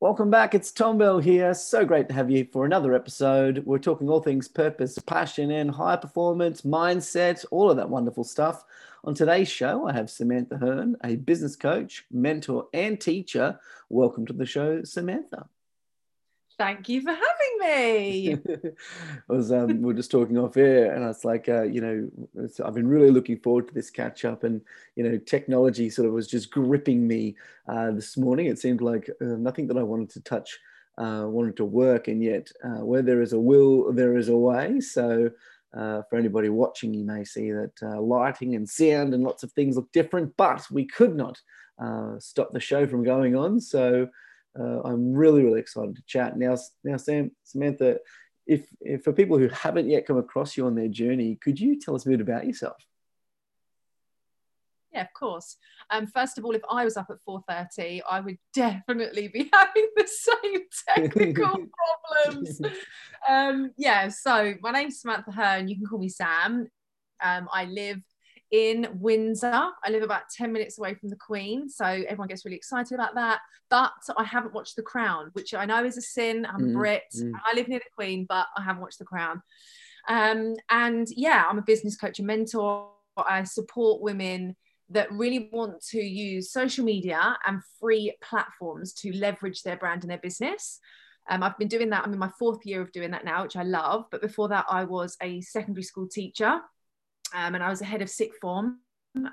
Welcome back. It's Tom Bell here. So great to have you for another episode. We're talking all things purpose, passion, and high performance, mindset, all of that wonderful stuff. On today's show, I have Samantha Hearn, a business coach, mentor, and teacher. Welcome to the show, Samantha. Thank you for having me. was um, we are just talking off air, and I was like, uh, you know, I've been really looking forward to this catch up, and you know, technology sort of was just gripping me uh, this morning. It seemed like uh, nothing that I wanted to touch uh, wanted to work, and yet uh, where there is a will, there is a way. So. Uh, for anybody watching, you may see that lighting and sound and lots of things look different, but we could not stop the show from going on. So uh, I'm really, really excited to chat. Now, now, Sam, Samantha, if, if for people who haven't yet come across you on their journey, could you tell us a bit about yourself? Yeah, of course. Um, first of all, if I was up at 4.30, I would definitely be having the same technical problems. Um, yeah, so my name's Samantha Hearn. You can call me Sam. Um, I live in Windsor. I live about 10 minutes away from the Queen, so everyone gets really excited about that. But I haven't watched The Crown, which I know is a sin. I'm mm, Brit. Mm. I live near the Queen, but I haven't watched The Crown. Um, and yeah, I'm a business coach and mentor. I support women that really want to use social media and free platforms to leverage their brand and their business. Um, I've been doing that. I'm in my fourth year of doing that now, which I love. But before that, I was a secondary school teacher um, and I was a head of sixth form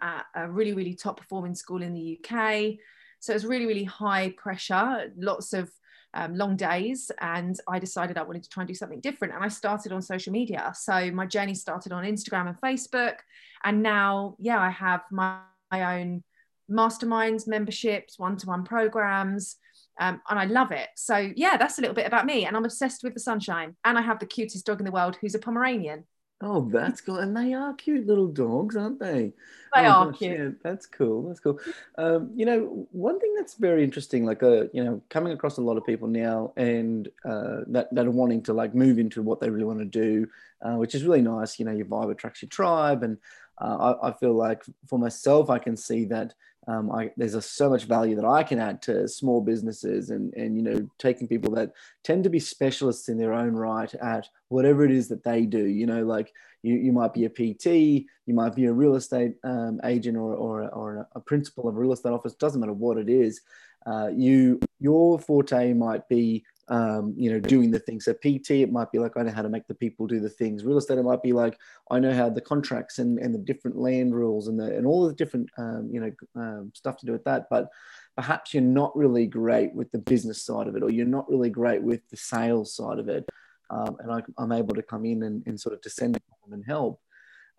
at a really, really top performing school in the UK. So it was really, really high pressure, lots of um, long days. And I decided I wanted to try and do something different. And I started on social media. So my journey started on Instagram and Facebook. And now, yeah, I have my, my own masterminds, memberships, one to one programs. Um, and I love it. So, yeah, that's a little bit about me. And I'm obsessed with the sunshine. And I have the cutest dog in the world who's a Pomeranian. Oh, that's cool. And they are cute little dogs, aren't they? They oh, are gosh, cute. Yeah, that's cool. That's cool. Um, you know, one thing that's very interesting, like, uh, you know, coming across a lot of people now and uh, that, that are wanting to like move into what they really want to do, uh, which is really nice. You know, your vibe attracts your tribe. And uh, I, I feel like for myself, I can see that um, I, there's a, so much value that I can add to small businesses and, and, you know, taking people that tend to be specialists in their own right at whatever it is that they do, you know, like you, you might be a PT, you might be a real estate um, agent or, or, or a principal of a real estate office, doesn't matter what it is. Uh, you, your forte might be um, you know, doing the things. So PT, it might be like, I know how to make the people do the things. Real estate, it might be like, I know how the contracts and, and the different land rules and the, and all the different, um, you know, um, stuff to do with that. But perhaps you're not really great with the business side of it, or you're not really great with the sales side of it. Um, and I, am able to come in and, and sort of descend and help.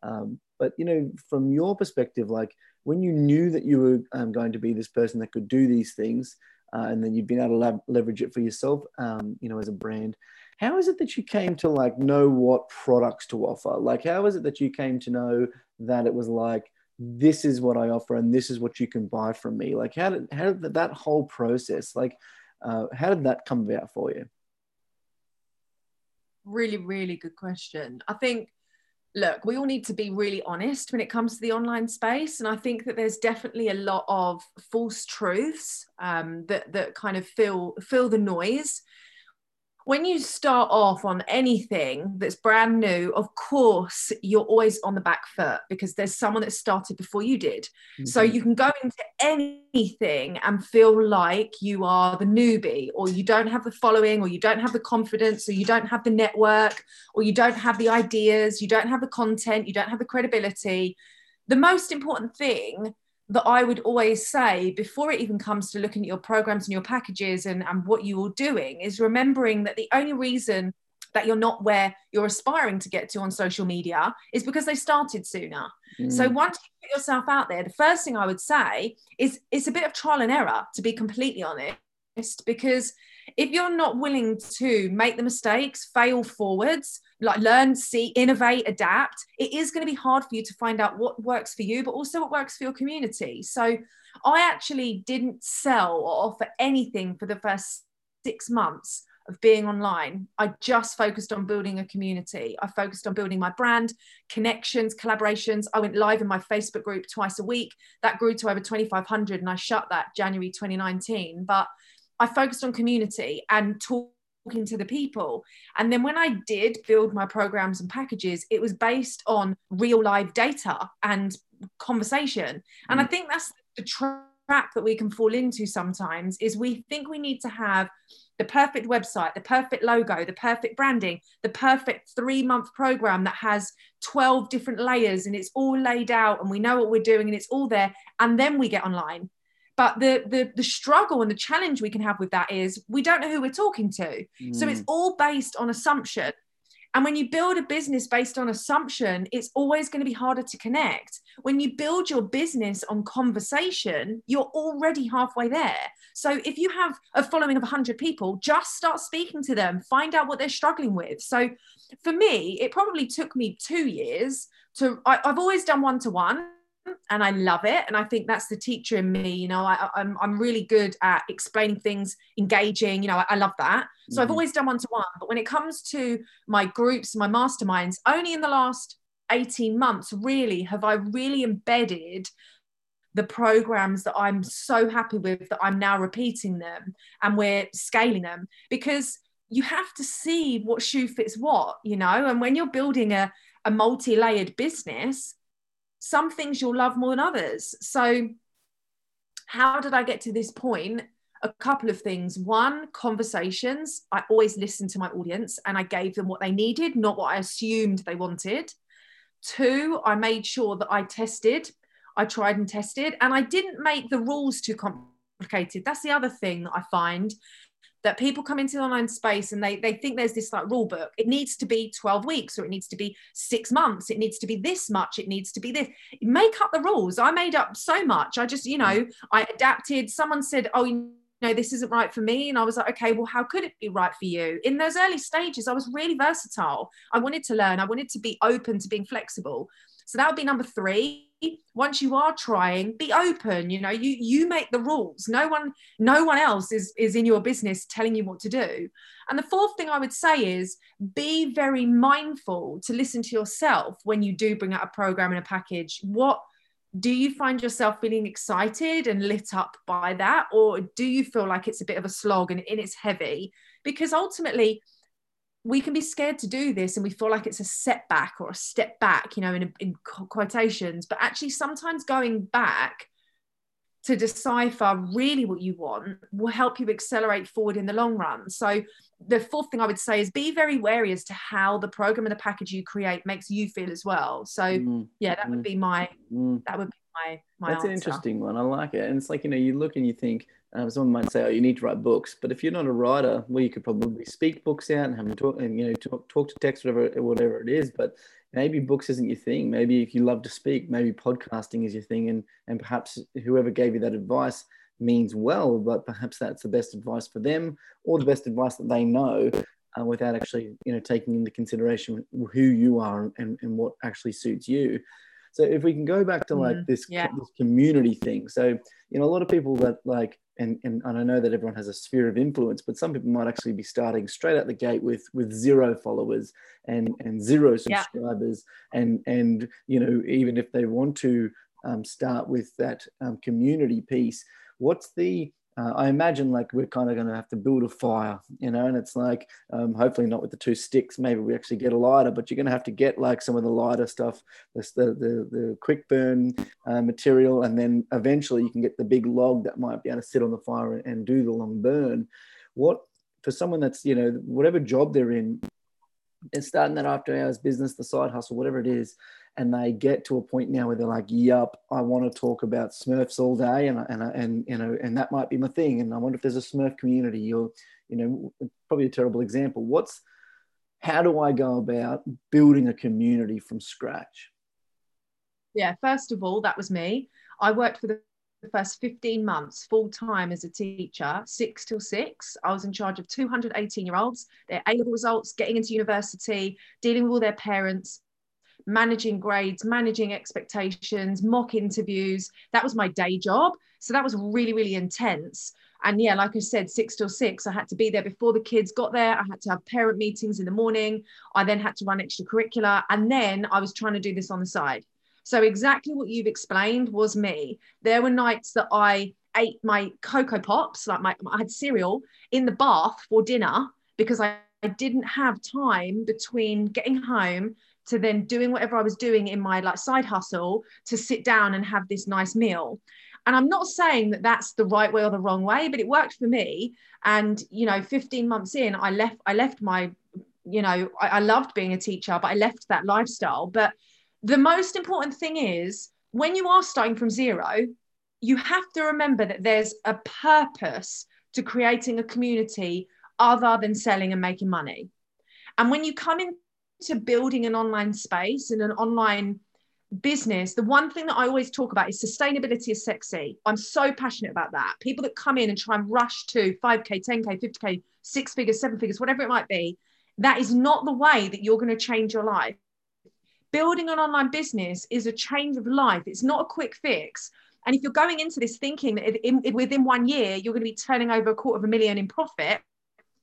Um, but, you know, from your perspective, like when you knew that you were um, going to be this person that could do these things, uh, and then you've been able to leverage it for yourself, um, you know, as a brand. How is it that you came to like know what products to offer? Like, how is it that you came to know that it was like, this is what I offer and this is what you can buy from me? Like, how did, how did that whole process, like, uh, how did that come about for you? Really, really good question. I think look, we all need to be really honest when it comes to the online space. And I think that there's definitely a lot of false truths um, that, that kind of fill, fill the noise when you start off on anything that's brand new, of course, you're always on the back foot because there's someone that started before you did. Mm-hmm. So you can go into anything and feel like you are the newbie, or you don't have the following, or you don't have the confidence, or you don't have the network, or you don't have the ideas, you don't have the content, you don't have the credibility. The most important thing that I would always say before it even comes to looking at your programs and your packages and, and what you're doing is remembering that the only reason that you're not where you're aspiring to get to on social media is because they started sooner. Mm. So once you put yourself out there, the first thing I would say is it's a bit of trial and error, to be completely honest, because if you're not willing to make the mistakes, fail forwards, like learn, see, innovate, adapt, it is going to be hard for you to find out what works for you, but also what works for your community. So I actually didn't sell or offer anything for the first six months of being online. I just focused on building a community. I focused on building my brand, connections, collaborations. I went live in my Facebook group twice a week. That grew to over 2,500 and I shut that January 2019. But I focused on community and talking to the people. And then when I did build my programs and packages, it was based on real live data and conversation. And mm. I think that's the trap that we can fall into sometimes is we think we need to have the perfect website, the perfect logo, the perfect branding, the perfect three month program that has 12 different layers and it's all laid out and we know what we're doing and it's all there. And then we get online. But the, the, the struggle and the challenge we can have with that is we don't know who we're talking to. Mm. So it's mm. all based on assumption. And when you build a business based on assumption, it's always going to be harder to connect. When you build your business on conversation, you're already halfway there. So if you have a following of 100 people, just start speaking to them, find out what they're struggling with. So for me, it probably took me two years to, I, have always done one to one and I love it. And I think that's the teacher in me. You know, I, am I'm, I'm really good at explaining things, engaging. You know, I, I love that. So mm-hmm. I've always done one to one. But when it comes to my groups, my masterminds, only in the last 18 months, really, have I really embedded the programs that I'm so happy with that I'm now repeating them and we're scaling them because you have to see what shoe fits what, you know. And when you're building a, a multi layered business, some things you'll love more than others. So, how did I get to this point? A couple of things. One, conversations. I always listened to my audience and I gave them what they needed, not what I assumed they wanted. Two, I made sure that I tested, I tried and tested, and I didn't make the rules too complicated. That's the other thing that I find that people come into the online space and they they think there's this like rule book. It needs to be 12 weeks or it needs to be six months. It needs to be this much. It needs to be this. Make up the rules. I made up so much. I just you know i adapted. Someone said oh you know this isn't right for me. And i was like okay well how could it be right for you? In those early stages i was really versatile. I wanted to learn. I wanted to be open to being flexible. So that would be number three once you are trying be open you know you you make the rules. No one no one else is is in your business telling you what to do. And the fourth thing i would say is be very mindful to listen to yourself when you do bring out a program and a package. What do you find yourself feeling excited and lit up by that? Or do you feel like it's a bit of a slog and, and it's heavy? Because ultimately we can be scared to do this and we feel like it's a setback or a step back, you know, in, in quotations. But actually, sometimes going back to decipher really what you want will help you accelerate forward in the long run. So, the fourth thing I would say is be very wary as to how the program and the package you create makes you feel as well. So, mm. yeah, that would mm. be my mm. that would be my my. That's answer. an interesting one. I like it, and it's like you know, you look and you think, um, someone might say, "Oh, you need to write books," but if you're not a writer, well, you could probably speak books out and have them talk, and you know, talk, talk to text, whatever, whatever it is. But maybe books isn't your thing. Maybe if you love to speak, maybe podcasting is your thing, and and perhaps whoever gave you that advice means well, but perhaps that's the best advice for them or the best advice that they know. Uh, without actually, you know, taking into consideration who you are and, and what actually suits you. So if we can go back to like mm, this, yeah. this community thing. So, you know, a lot of people that like and, and, and I know that everyone has a sphere of influence, but some people might actually be starting straight out the gate with with zero followers and and zero subscribers, yeah. and and you know even if they want to um, start with that um, community piece, what's the uh, I imagine like we're kind of going to have to build a fire, you know, and it's like um, hopefully not with the two sticks. Maybe we actually get a lighter, but you're going to have to get like some of the lighter stuff, the the the quick burn uh, material, and then eventually you can get the big log that might be able to sit on the fire and, and do the long burn. What for someone that's you know whatever job they're in, and starting that after hours business, the side hustle, whatever it is, and they get to a point now where they're like, "Yup, I want to talk about Smurfs all day," and and and you know, and that might be my thing. And I wonder if there's a Smurf community, or you know, probably a terrible example. What's how do I go about building a community from scratch? Yeah, first of all, that was me. I worked for the first 15 months full time as a teacher, six till six. I was in charge of 218 year olds, their A level results, getting into university, dealing with all their parents, managing grades, managing expectations, mock interviews. That was my day job. So that was really, really intense. And yeah, like I said, six till six, I had to be there before the kids got there. I had to have parent meetings in the morning. I then had to run extracurricular. And then I was trying to do this on the side. So exactly what you've explained was me. There were nights that I ate my coco pops, like my I had cereal in the bath for dinner because I, I didn't have time between getting home to then doing whatever I was doing in my like side hustle to sit down and have this nice meal. And I'm not saying that that's the right way or the wrong way, but it worked for me. And you know, 15 months in, I left. I left my, you know, I, I loved being a teacher, but I left that lifestyle. But the most important thing is when you are starting from zero, you have to remember that there's a purpose to creating a community other than selling and making money. And when you come into building an online space and an online business, the one thing that I always talk about is sustainability is sexy. I'm so passionate about that. People that come in and try and rush to 5K, 10K, 50K, six figures, seven figures, whatever it might be, that is not the way that you're going to change your life. Building an online business is a change of life, it's not a quick fix. And if you're going into this thinking that in, in, within one year you're going to be turning over a quarter of a million in profit,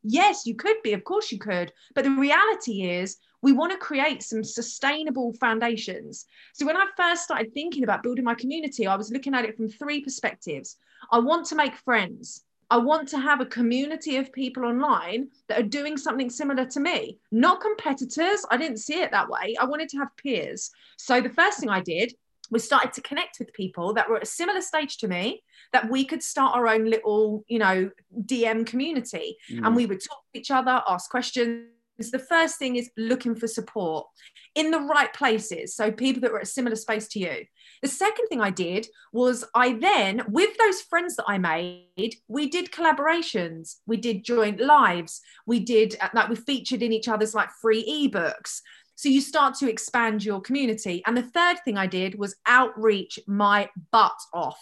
yes, you could be. Of course, you could. But the reality is, we want to create some sustainable foundations. So, when I first started thinking about building my community, I was looking at it from three perspectives. I want to make friends. I want to have a community of people online that are doing something similar to me, not competitors. I didn't see it that way. I wanted to have peers. So, the first thing I did we started to connect with people that were at a similar stage to me that we could start our own little you know dm community mm. and we would talk to each other ask questions the first thing is looking for support in the right places so people that were at a similar space to you. The second thing i did was i then with those friends that i made we did collaborations. We did joint lives. We did uh, like we featured in each other's like free ebooks so you start to expand your community. And the third thing I did was outreach my butt off.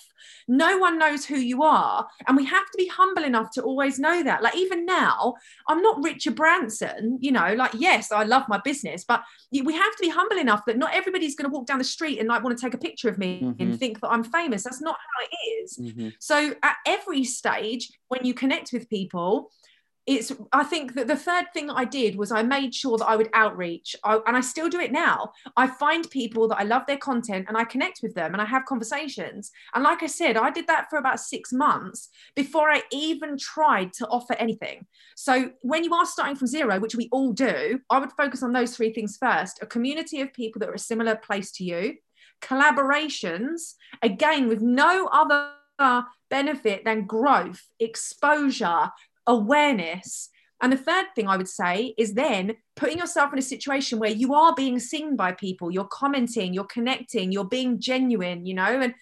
No one knows who you are. And we have to be humble enough to always know that. Like, even now, I'm not Richard Branson, you know, like, yes, I love my business, but we have to be humble enough that not everybody's going to walk down the street and like want to take a picture of me mm-hmm. and think that I'm famous. That's not how it is. Mm-hmm. So at every stage, when you connect with people, it's i think that the third thing i did was i made sure that i would outreach I, and i still do it now. I find people that i love their content and i connect with them and i have conversations. And like i said i did that for about six months before i even tried to offer anything. So when you are starting from zero which we all do i would focus on those three things first a community of people that are a similar place to you collaborations again with no other benefit than growth, exposure, awareness. And the third thing I would say is then putting yourself in a situation where you are being seen by people, you're commenting, you're connecting, you're being genuine, you know, and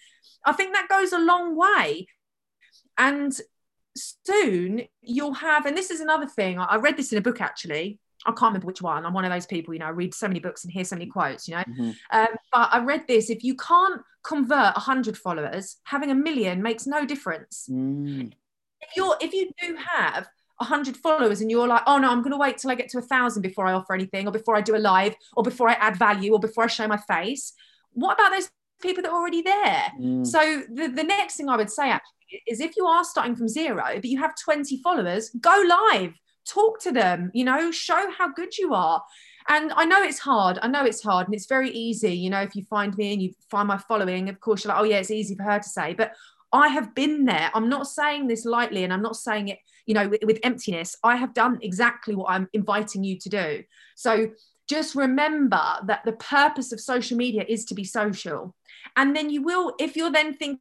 I think that goes a long way. And soon you'll have, and this is another thing, I read this in a book actually. I can't remember which one. I'm one of those people, you know, I read so many books and hear so many quotes, you know. Mm-hmm. Um, but I read this if you can't convert 100 followers, having a million makes no difference. Mm if you're if you do have 100 followers and you're like oh no i'm going to wait till i get to a thousand before i offer anything or before i do a live or before i add value or before i show my face what about those people that are already there mm. so the, the next thing i would say actually is if you are starting from zero but you have 20 followers go live talk to them you know show how good you are and I know it's hard. I know it's hard and it's very easy. You know, if you find me and you find my following, of course, you're like, oh, yeah, it's easy for her to say. But I have been there. I'm not saying this lightly and I'm not saying it, you know, with, with, emptiness. I have done exactly what I'm inviting you to do. So just remember that the purpose of social media is to be social. And then you will, if you're then thinking,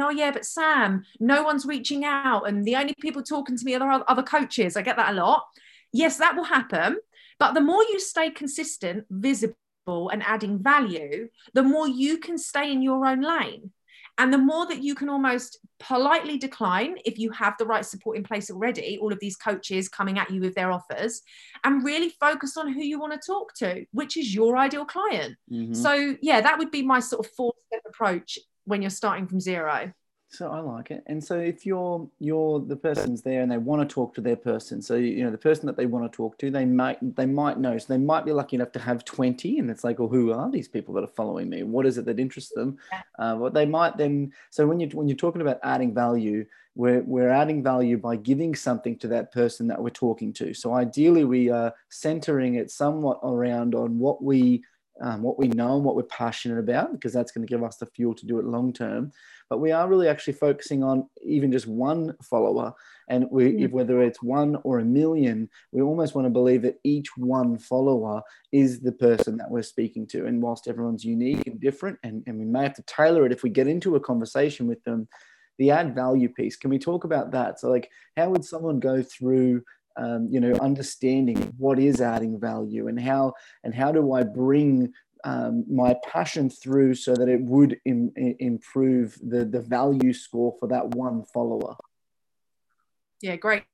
oh yeah, but Sam, no one's reaching out and the only people talking to me are other coaches. I get that a lot. Yes, that will happen. But the more you stay consistent, visible, and adding value, the more you can stay in your own lane. And the more that you can almost politely decline if you have the right support in place already, all of these coaches coming at you with their offers, and really focus on who you want to talk to, which is your ideal client. Mm-hmm. So, yeah, that would be my sort of four step approach when you're starting from zero. So I like it. And so if you're you're the person's there and they want to talk to their person, so you know the person that they want to talk to, they might they might know. So they might be lucky enough to have twenty, and it's like, well, who are these people that are following me? What is it that interests them? Uh, what they might then. So when you when you're talking about adding value, we're we're adding value by giving something to that person that we're talking to. So ideally, we are centering it somewhat around on what we um, what we know and what we're passionate about, because that's going to give us the fuel to do it long term. But we are really actually focusing on even just one follower. And we, mm. if, whether it's one or a million, we almost want to believe that each one follower is the person that we're speaking to. And whilst everyone's unique and different, and, and we may have to tailor it if we get into a conversation with them, the add value piece, can we talk about that? So, like, how would someone go through um, you know understanding what is adding value and how and how do i bring um, my passion through so that it would Im- improve the the value score for that one follower. Yeah great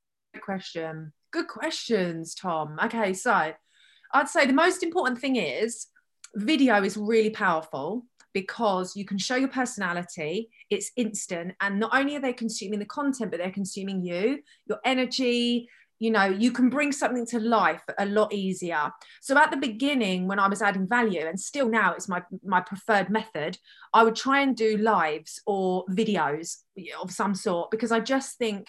question. Good questions tom. Okay so i'd say the most important thing is video is really powerful because you can show your personality it's instant and not only are they consuming the content but they're consuming you your energy you know you can bring something to life a lot easier. So at the beginning when i was adding value and still now it's my my preferred method i would try and do lives or videos of some sort because i just think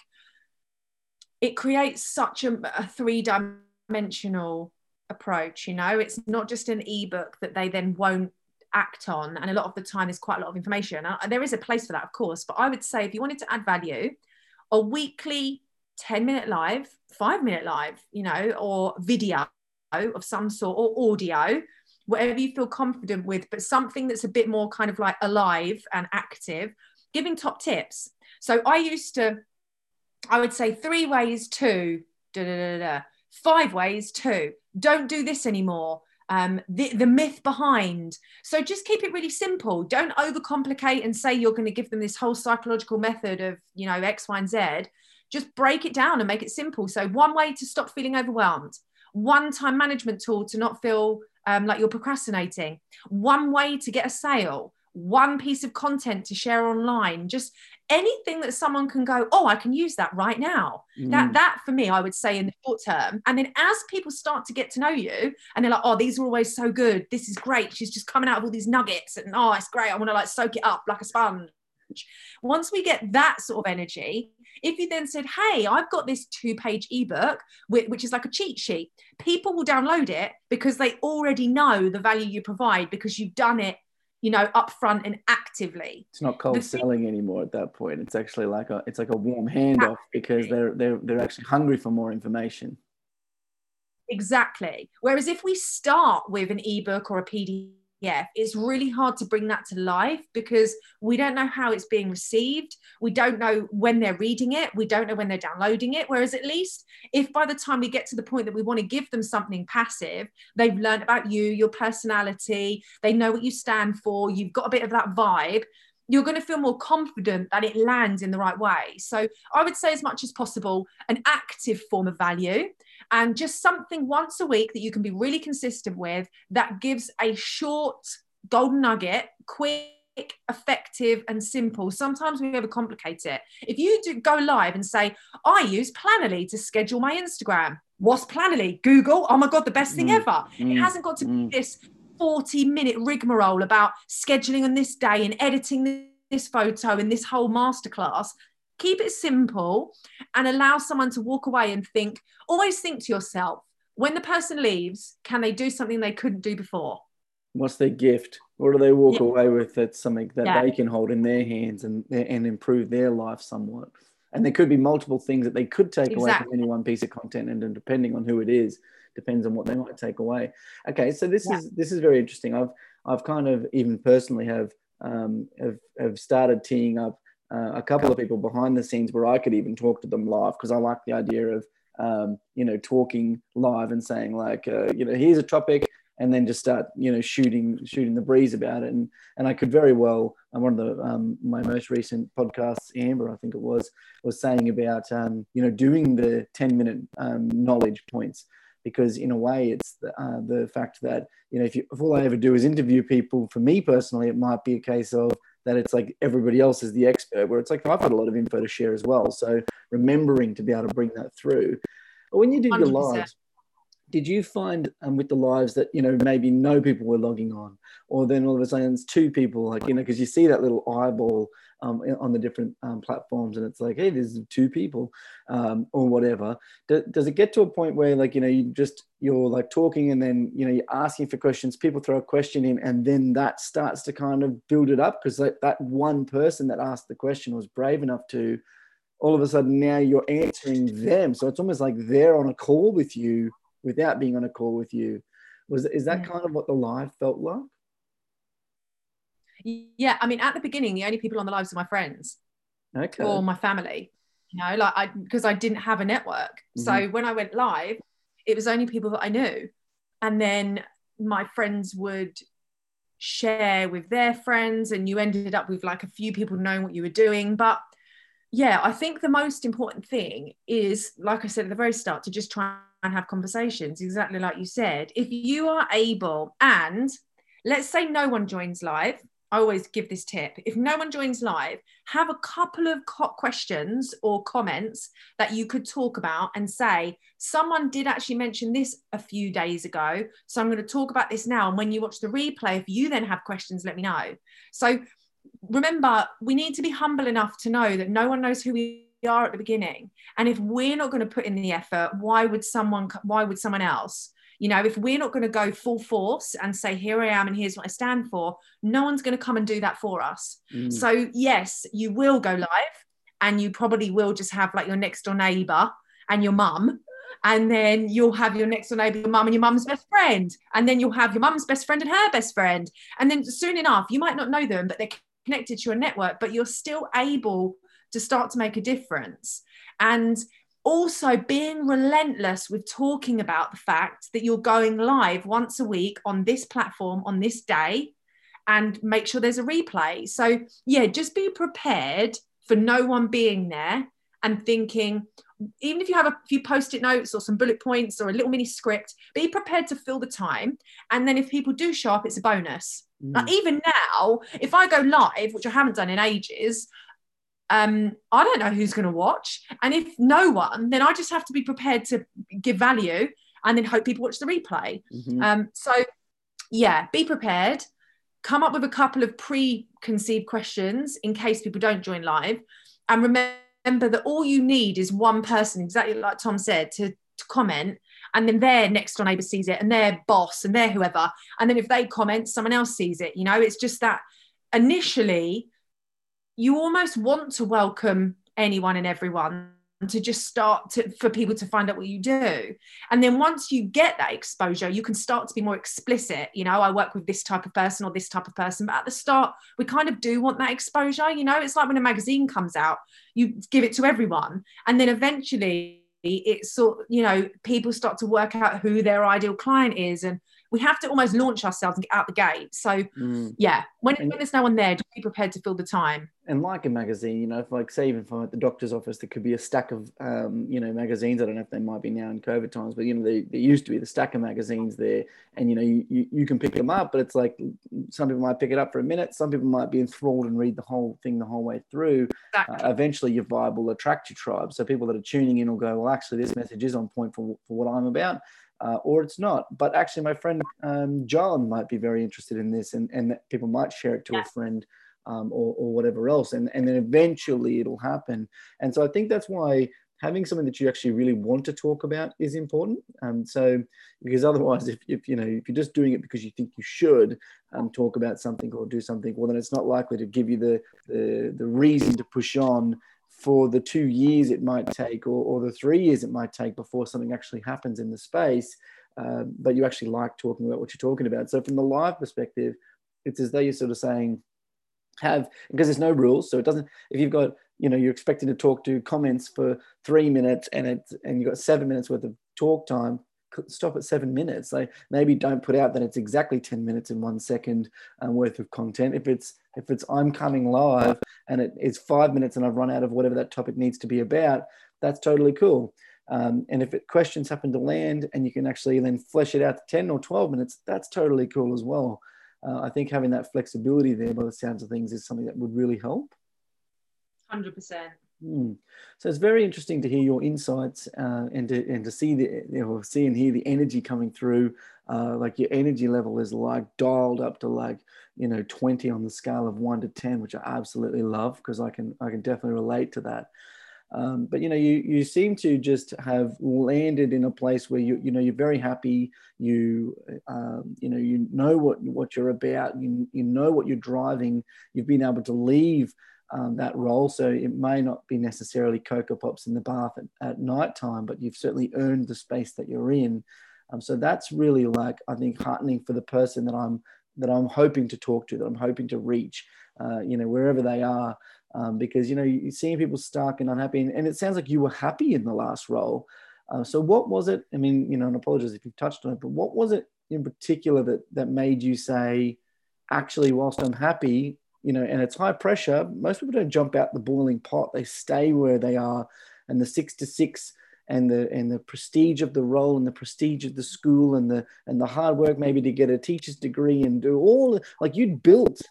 it creates such a, a three dimensional approach you know? It's not just an ebook that they then won't act on and a lot of the time there's quite a lot of information. Uh, there is a place for that of course but i would say if you wanted to add value a weekly 10 minute live, five minute live, you know, or video of some sort or audio, whatever you feel confident with, but something that's a bit more kind of like alive and active, giving top tips. So I used to, I would say three ways to, da, da, da, five ways to, don't do this anymore. Um, the, the myth behind. So just keep it really simple. Don't overcomplicate and say you're going to give them this whole psychological method of, you know, X, Y, and Z just break it down and make it simple. So, one way to stop feeling overwhelmed, one time management tool to not feel um, like you're procrastinating, one way to get a sale, one piece of content to share online, just anything that someone can go, oh, I can use that right now. Mm. That that for me, I would say in the short term. And then as people start to get to know you and they're like, oh, these are always so good. This is great. She's just coming out of all these nuggets and oh, it's great. I want to like soak it up like a sponge. Once we get that sort of energy, if you then said, Hey, I've got this two page ebook, which is like a cheat sheet, people will download it because they already know the value you provide because you've done it you know upfront and actively. It's not cold selling anymore at that point. It's actually like a it's like a warm handoff because they're they're they're actually hungry for more information. Exactly. Whereas if we start with an ebook or a pdf yeah, it's really hard to bring that to life because we don't know how it's being received. We don't know when they're reading it. We don't know when they're downloading it. Whereas at least if by the time we get to the point that we want to give them something passive, they've learned about you, your personality, they know what you stand for, you've got a bit of that vibe, you're going to feel more confident that it lands in the right way. So I would say, as much as possible, an active form of value and just something once a week that you can be really consistent with that gives a short golden nugget, quick effective and simple. Sometimes we overcomplicate it. If you do go live and say, I use Planoly to schedule my Instagram, what's Planoly? Google, oh my God, the best thing mm, ever. Mm, it hasn't got to mm. be this 40 minute rigmarole about scheduling on this day and editing this photo and this whole masterclass keep it simple and allow someone to walk away and think always think to yourself when the person leaves can they do something they couldn't do before what's their gift what do they walk yeah. away with that's something that yeah. they can hold in their hands and and improve their life somewhat and there could be multiple things that they could take exactly. away from any one piece of content and, and depending on who it is depends on what they might take away okay so this yeah. is this is very interesting i've i've kind of even personally have um, have, have started teeing up uh, a couple of people behind the scenes where I could even talk to them live because I like the idea of um, you know talking live and saying like uh, you know here's a topic and then just start you know shooting shooting the breeze about it. And and I could very well on uh, one of the um, my most recent podcasts Amber I think it was was saying about um, you know doing the 10 minute um, knowledge points. Because in a way it's the, uh, the fact that you know if, you, if all I ever do is interview people for me personally it might be a case of that it's like everybody else is the expert, where it's like I've got a lot of info to share as well. So remembering to be able to bring that through. But when you did 100%. your lives, did you find um, with the lives that you know maybe no people were logging on, or then all of a sudden it's two people, like you know, because you see that little eyeball um, on the different um, platforms and it's like hey there's two people um, or whatever. Do, does it get to a point where like you know you just you're like talking and then you know you're asking for questions people throw a question in and then that starts to kind of build it up? Because like that one person that asked the question was brave enough to all of a sudden now you're answering them. So it's almost like they're on a call with you without being on a call with you. Was is that kind of what the live felt like yeah i mean at the beginning the only people on the lives are my friends okay. or my family you know like i because i didn't have a network. Mm-hmm. so when i went live it was only people that i knew. And then my friends would share with their friends and you ended up with like a few people knowing what you were doing. But yeah i think the most important thing is like i said at the very start to just try and have conversations. Exactly like you said if you are able and let's say no one joins live I always give this tip. If no one joins live, have a couple of questions or comments that you could talk about and say, someone did actually mention this a few days ago. So I'm going to talk about this now. And when you watch the replay, if you then have questions, let me know. So remember, we need to be humble enough to know that no one knows who we are at the beginning. And if we're not going to put in the effort, why would someone, why would someone else? You know, if we're not going to go full force and say, here I am and here's what I stand for, no one's going to come and do that for us. Mm. So, yes, you will go live and you probably will just have like your next door neighbor and your mum. And then you'll have your next door neighbor, your mum and your mum's best friend. And then you'll have your mum's best friend and her best friend. And then soon enough, you might not know them, but they're connected to your network, but you're still able to start to make a difference. And also being relentless with talking about the fact that you're going live once a week on this platform on this day and make sure there's a replay. So, yeah, just be prepared for no one being there and thinking, even if you have a few post it notes or some bullet points or a little mini script, be prepared to fill the time. And then if people do show up, it's a bonus. Mm. Like even now, if I go live, which I haven't done in ages, um, I don't know who's going to watch. And if no one, then I just have to be prepared to give value and then hope people watch the replay. Mm-hmm. Um, so, yeah, be prepared. Come up with a couple of preconceived questions in case people don't join live. And remember that all you need is one person, exactly like Tom said, to, to comment. And then their next door neighbor sees it and their boss and their whoever. And then if they comment, someone else sees it. You know, it's just that initially you almost want to welcome anyone and everyone to just start to for people to find out what you do. And then once you get that exposure you can start to be more explicit. You know i work with this type of person or this type of person. But at the start we kind of do want that exposure you know? It's like when a magazine comes out you give it to everyone. And then eventually it's sort you know people start to work out who their ideal client is and we have to almost launch ourselves and get out the gate. So mm. yeah, when, when there's no one there, just be prepared to fill the time. And like a magazine, you know, if like say even from at the doctor's office, there could be a stack of um, you know magazines. I don't know if they might be now in COVID times, but you know, there used to be the stack of magazines there, and you know, you, you, you can pick them up, but it's like some people might pick it up for a minute, some people might be enthralled and read the whole thing the whole way through. Exactly. Uh, eventually, your vibe will attract your tribe. So people that are tuning in will go, well, actually, this message is on point for, for what I'm about uh, or it's not. But actually, my friend um, John might be very interested in this, and, and people might share it to yeah. a friend um, or, or whatever else, and, and then eventually it'll happen. And so I think that's why having something that you actually really want to talk about is important. Um, so because otherwise, if, if you know if you're just doing it because you think you should um, talk about something or do something, well then it's not likely to give you the the, the reason to push on for the two years it might take or, or the three years it might take before something actually happens in the space uh, but you actually like talking about what you're talking about. So from the live perspective it's as though you're sort of saying have because there's no rules. So it doesn't if you've got you know you're expecting to talk to comments for three minutes and it's and you've got seven minutes worth of talk time stop at seven minutes. Like maybe don't put out that it's exactly 10 minutes and one second um, worth of content. If it's if it's I'm coming live and it is five minutes and I've run out of whatever that topic needs to be about, that's totally cool. Um, and if it, questions happen to land and you can actually then flesh it out to 10 or 12 minutes, that's totally cool as well. Uh, I think having that flexibility there by the sounds of things is something that would really help. 100%. Mm. So it's very interesting to hear your insights uh, and to and to see the you know, see and hear the energy coming through. Uh, like your energy level is like dialed up to like you know 20 on the scale of one to 10, which I absolutely love because I can I can definitely relate to that. Um, but you know you you seem to just have landed in a place where you you know you're very happy. You um, you know you know what what you're about. You you know what you're driving. You've been able to leave um, that role. So it may not be necessarily Coco Pops in the bath at, at night time, but you've certainly earned the space that you're in. Um, so that's really like, I think, heartening for the person that I'm that I'm hoping to talk to, that I'm hoping to reach, uh, you know, wherever they are. Um, because, you know, you're seeing people stuck and unhappy. And, and, it sounds like you were happy in the last role. Uh, so what was it? I mean, you know, and apologies if you've touched on it, but what was it in particular that, that made you say, actually, whilst I'm happy, you know, and it's high pressure. Most people don't jump out the boiling pot; they stay where they are, and the six to six and the and the prestige of the role and the prestige of the school and the and the hard work maybe to get a teacher's degree and do all like you'd built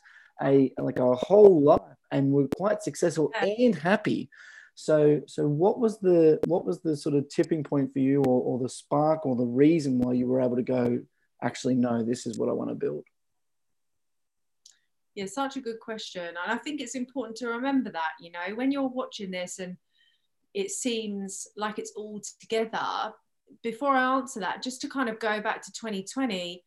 a like a whole life and were quite successful and happy. So so what was the what was the sort of tipping point for you or, or the spark or the reason why you were able to go actually no this is what i want to build yeah, such a good question. And I think it's important to remember that, you know, when you're watching this and it seems like it's all together, before I answer that, just to kind of go back to 2020,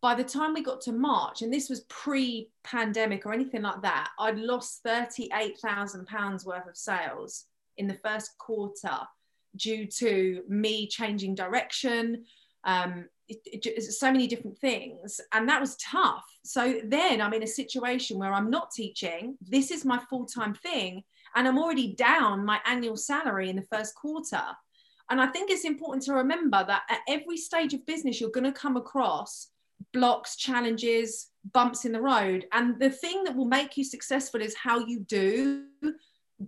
by the time we got to March, and this was pre pandemic or anything like that, I'd lost £38,000 worth of sales in the first quarter due to me changing direction, um, it, it, so many different things and that was tough. So then i'm in a situation where i'm not teaching this is my full-time thing and i'm already down my annual salary in the first quarter. And i think it's important to remember that at every stage of business you're going to come across blocks challenges bumps in the road. And the thing that will make you successful is how you do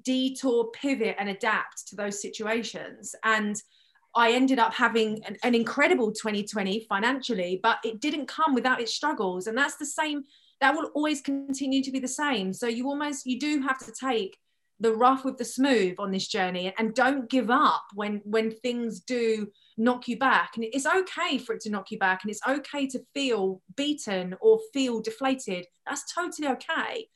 detour pivot and adapt to those situations. And I ended up having an, an, incredible 2020 financially, but it didn't come without its struggles. And that's the same, that will always continue to be the same. So you almost, you do have to take the rough with the smooth on this journey and don't give up when when things do knock you back and it's okay for it to knock you back and it's okay to feel beaten or feel deflated that's totally okay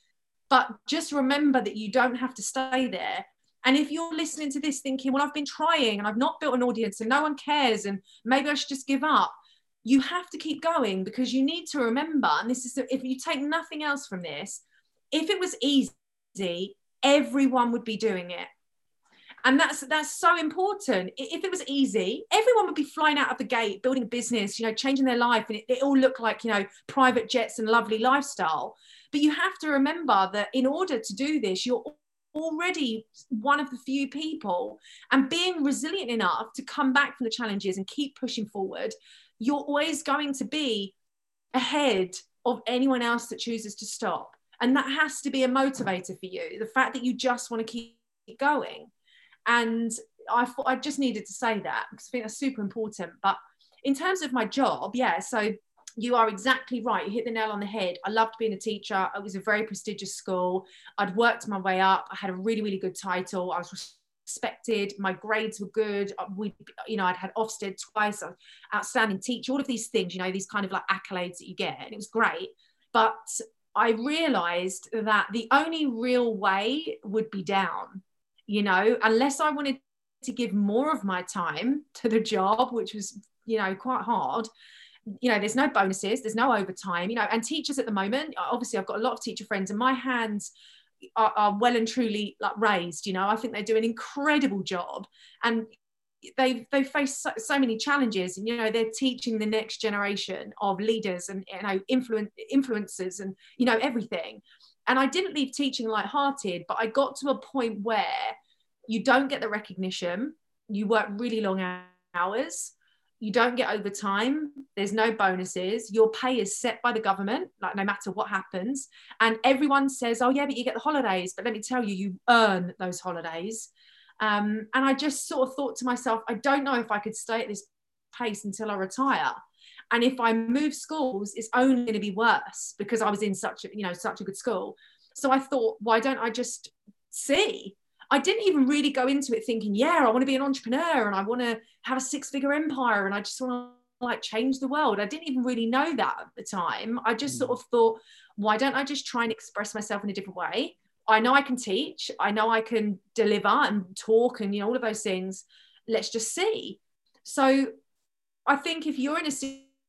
but just remember that you don't have to stay there and if you're listening to this thinking, well, I've been trying and I've not built an audience and no one cares and maybe I should just give up, you have to keep going because you need to remember, and this is if you take nothing else from this, if it was easy, everyone would be doing it. And that's that's so important. If it was easy, everyone would be flying out of the gate, building a business, you know, changing their life, and it, it all looked like you know private jets and lovely lifestyle. But you have to remember that in order to do this, you're already one of the few people and being resilient enough to come back from the challenges and keep pushing forward you're always going to be ahead of anyone else that chooses to stop. And that has to be a motivator for you the fact that you just want to keep going. And i thought i just needed to say that because i think that's super important. But in terms of my job yeah so you are exactly right. You hit the nail on the head. I loved being a teacher. It was a very prestigious school. I'd worked my way up. I had a really, really good title. I was respected. My grades were good. Uh, we, you know, I'd had Ofsted twice. Outstanding teacher. All of these things, you know, these kind of like accolades that you get, and it was great. But I realised that the only real way would be down. You know, unless I wanted to give more of my time to the job, which was, you know, quite hard you know there's no bonuses there's no overtime you know and teachers at the moment obviously i've got a lot of teacher friends and my hands are, are well and truly like raised you know i think they do an incredible job and they've they face so, so, many challenges and you know they're teaching the next generation of leaders and you know influence influencers and you know everything. And i didn't leave teaching light-hearted but i got to a point where you don't get the recognition you work really long hours you don't get overtime there's no bonuses your pay is set by the government like no matter what happens and everyone says oh yeah but you get the holidays but let me tell you you earn those holidays. Um, and i just sort of thought to myself i don't know if i could stay at this pace until i retire. And if i move schools it's only going to be worse because i was in such a you know such a good school. So i thought why don't i just see I didn't even really go into it thinking, yeah, I want to be an entrepreneur and I want to have a six figure empire and I just want to like change the world. I didn't even really know that at the time. I just sort mm. of thought, why don't I just try and express myself in a different way? I know I can teach, I know I can deliver and talk and you know all of those things. Let's just see. So I think if you're in a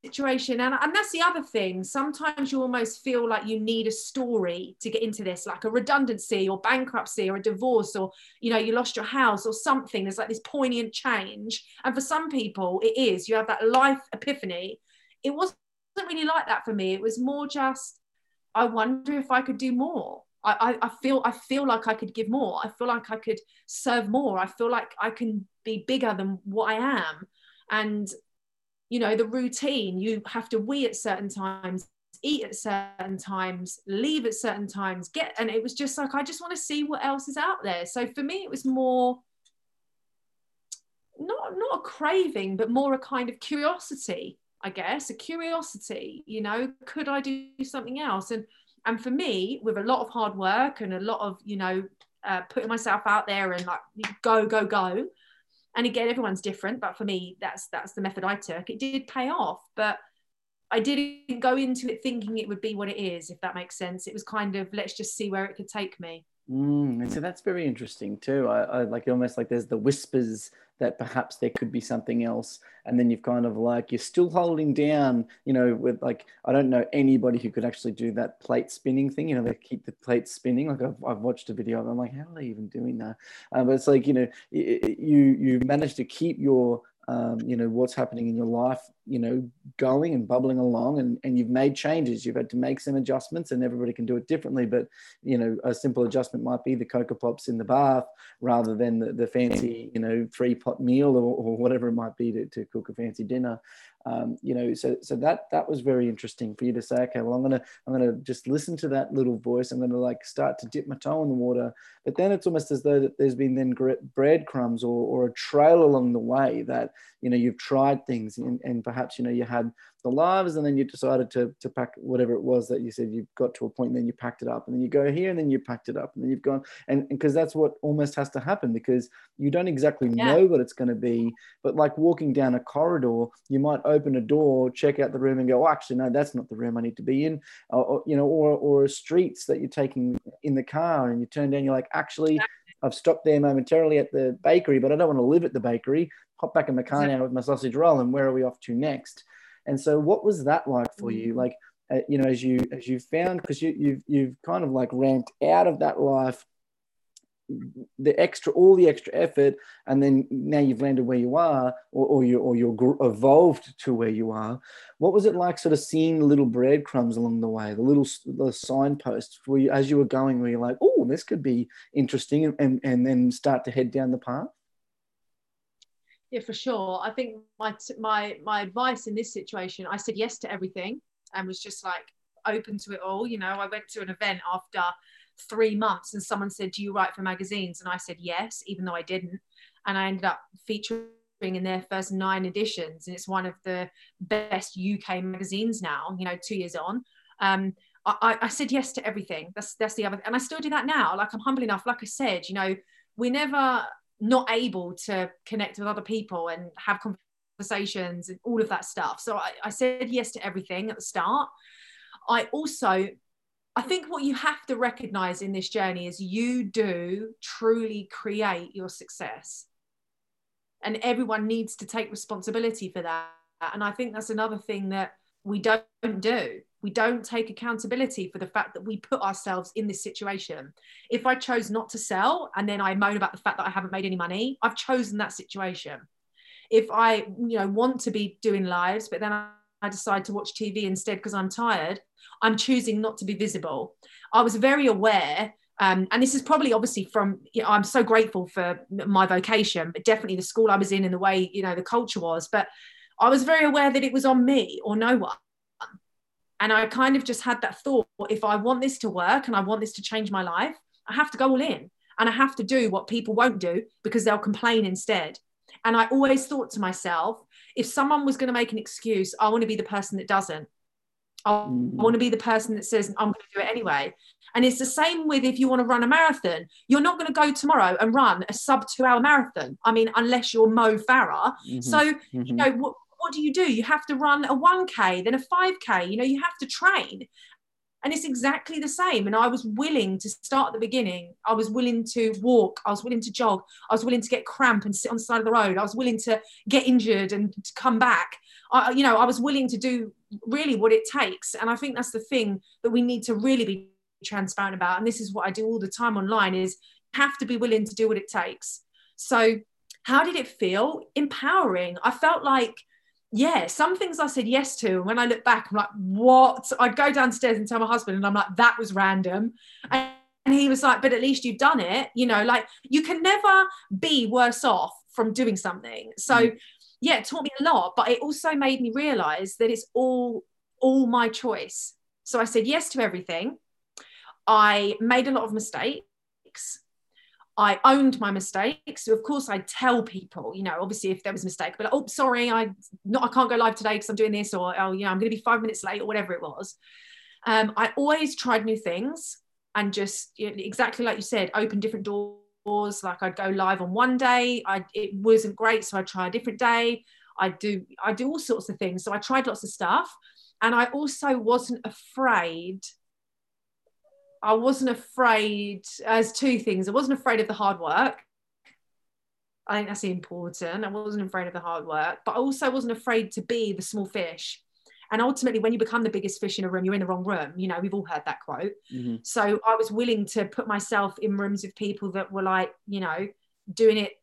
situation. And, and that's the other thing. Sometimes you almost feel like you need a story to get into this like a redundancy or bankruptcy or a divorce or you know you lost your house or something. There's like this poignant change. And for some people it is. You have that life epiphany. It wasn't really like that for me. It was more just i wonder if i could do more. I, I, I feel I feel like I could give more. I feel like I could serve more. I feel like I can be bigger than what I am. And you know the routine you have to wee at certain times eat at certain times leave at certain times get and it was just like i just want to see what else is out there. So for me it was more not not a craving but more a kind of curiosity i guess a curiosity you know could i do something else? And and for me with a lot of hard work and a lot of you know uh, putting myself out there and like go go go and again everyone's different but for me that's that's the method i took. It did pay off but i didn't go into it thinking it would be what it is if that makes sense. It was kind of let's just see where it could take me Mm, and so that's very interesting too. I, I, like almost like there's the whispers that perhaps there could be something else, and then you've kind of like you're still holding down. You know, with like I don't know anybody who could actually do that plate spinning thing. You know, they keep the plate spinning. Like I've, I've watched a video, I'm like, how are they even doing that? Uh, but it's like you know, you you manage to keep your um, you know what's happening in your life you know going and bubbling along and, and you've made changes. You've had to make some adjustments and everybody can do it differently but you know a simple adjustment might be the coco pops in the bath rather than the, the fancy you know three pot meal or, or whatever it might be to, to cook a fancy dinner um, you know so so that that was very interesting for you to say okay well i'm gonna i'm gonna just listen to that little voice. I'm gonna like start to dip my toe in the water. But then it's almost as though that there's been then breadcrumbs or, or a trail along the way that you know you've tried things and, and perhaps you know you had the lives and then you decided to, to pack whatever it was that you said you got to a point and then you packed it up and then you go here and then you packed it up and then you've gone and because that's what almost has to happen because you don't exactly yeah. know what it's going to be but like walking down a corridor you might open a door check out the room and go oh, actually no that's not the room i need to be in or, or you know or, or streets that you're taking in the car and you turn down you're like actually I've stopped there momentarily at the bakery, but I don't want to live at the bakery. Hop back in the car now with my sausage roll, and where are we off to next? And so, what was that like for you? Mm. Like, uh, you know, as you as you found, because you you've you've kind of like ramped out of that life, the extra, all the extra effort, and then now you've landed where you are, or, or you or you're evolved to where you are. What was it like, sort of seeing the little breadcrumbs along the way, the little the signposts, where you, as you were going, where you're like, oh, this could be interesting, and, and and then start to head down the path yeah for sure. I think my my my advice in this situation i said yes to everything and was just like open to it all you know. I went to an event after three months and someone said do you write for magazines? And i said yes even though i didn't. And i ended up featuring in their first nine editions and it's one of the best uk magazines now you know two years on. Um, I, I said yes to everything. That's that's the other and i still do that now. Like i'm humble enough. Like i said you know we never not able to connect with other people and have conversations and all of that stuff. So I, I said yes to everything at the start. I also I think what you have to recognize in this journey is you do truly create your success. And everyone needs to take responsibility for that. And I think that's another thing that we don't do we don't take accountability for the fact that we put ourselves in this situation. If I chose not to sell and then I moan about the fact that I haven't made any money, I've chosen that situation. If I, you know, want to be doing lives, but then I decide to watch TV instead because I'm tired, I'm choosing not to be visible. I was very aware um, and this is probably obviously from you know, i'm so grateful for my vocation but definitely the school i was in and the way you know the culture was but i was very aware that it was on me or no one and I kind of just had that thought if I want this to work and I want this to change my life, I have to go all in and I have to do what people won't do because they'll complain instead. And I always thought to myself, if someone was going to make an excuse, I want to be the person that doesn't. I mm. want to be the person that says, I'm going to do it anyway. And it's the same with if you want to run a marathon, you're not going to go tomorrow and run a sub two hour marathon. I mean, unless you're Mo Farah. Mm-hmm. So, mm-hmm. you know, what, do you do? You have to run a 1K, then a 5K, you know, you have to train. And it's exactly the same. And I was willing to start at the beginning. I was willing to walk. I was willing to jog. I was willing to get cramp and sit on the side of the road. I was willing to get injured and to come back. I, you know, I was willing to do really what it takes. And I think that's the thing that we need to really be transparent about. And this is what I do all the time online is have to be willing to do what it takes. So how did it feel? Empowering. I felt like yeah, some things I said yes to. And when I look back, I'm like, what? I'd go downstairs and tell my husband, and I'm like, that was random. And he was like, but at least you've done it. You know, like you can never be worse off from doing something. So, mm. yeah, it taught me a lot, but it also made me realize that it's all all my choice. So I said yes to everything. I made a lot of mistakes. I owned my mistakes. So of course I tell people, you know, obviously if there was a mistake, but oh, sorry, I not I can't go live today because I'm doing this, or oh, you know, I'm going to be five minutes late, or whatever it was. Um, I always tried new things and just you know, exactly like you said, open different doors. Like I'd go live on one day, I it wasn't great, so I'd try a different day. I do I do all sorts of things. So I tried lots of stuff, and I also wasn't afraid I wasn't afraid as two things. I wasn't afraid of the hard work. I think that's important. I wasn't afraid of the hard work, but I also wasn't afraid to be the small fish. And ultimately, when you become the biggest fish in a room, you're in the wrong room. You know, we've all heard that quote. Mm-hmm. So I was willing to put myself in rooms with people that were like, you know, doing it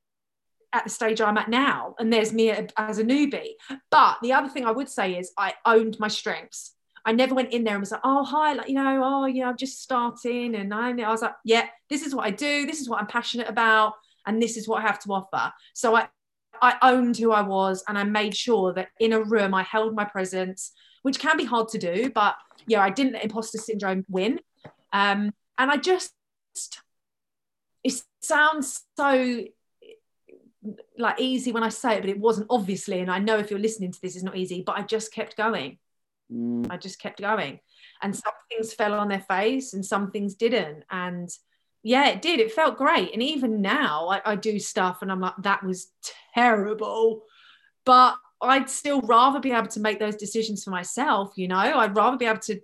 at the stage I'm at now. And there's me as a newbie. But the other thing I would say is I owned my strengths. I never went in there and was like, oh, hi, like, you know, oh, yeah, I'm just starting. And I, I was like, yeah, this is what I do. This is what I'm passionate about. And this is what I have to offer. So I, I owned who I was and I made sure that in a room I held my presence, which can be hard to do, but yeah, I didn't let imposter syndrome win. Um, and I just, it sounds so like easy when I say it, but it wasn't obviously. And I know if you're listening to this, it's not easy, but I just kept going. Mm. I just kept going. And some things fell on their face and some things didn't. And yeah, it did. It felt great. And even now, I, I do stuff and I'm like, that was terrible. But I'd still rather be able to make those decisions for myself, you know, I'd rather be able to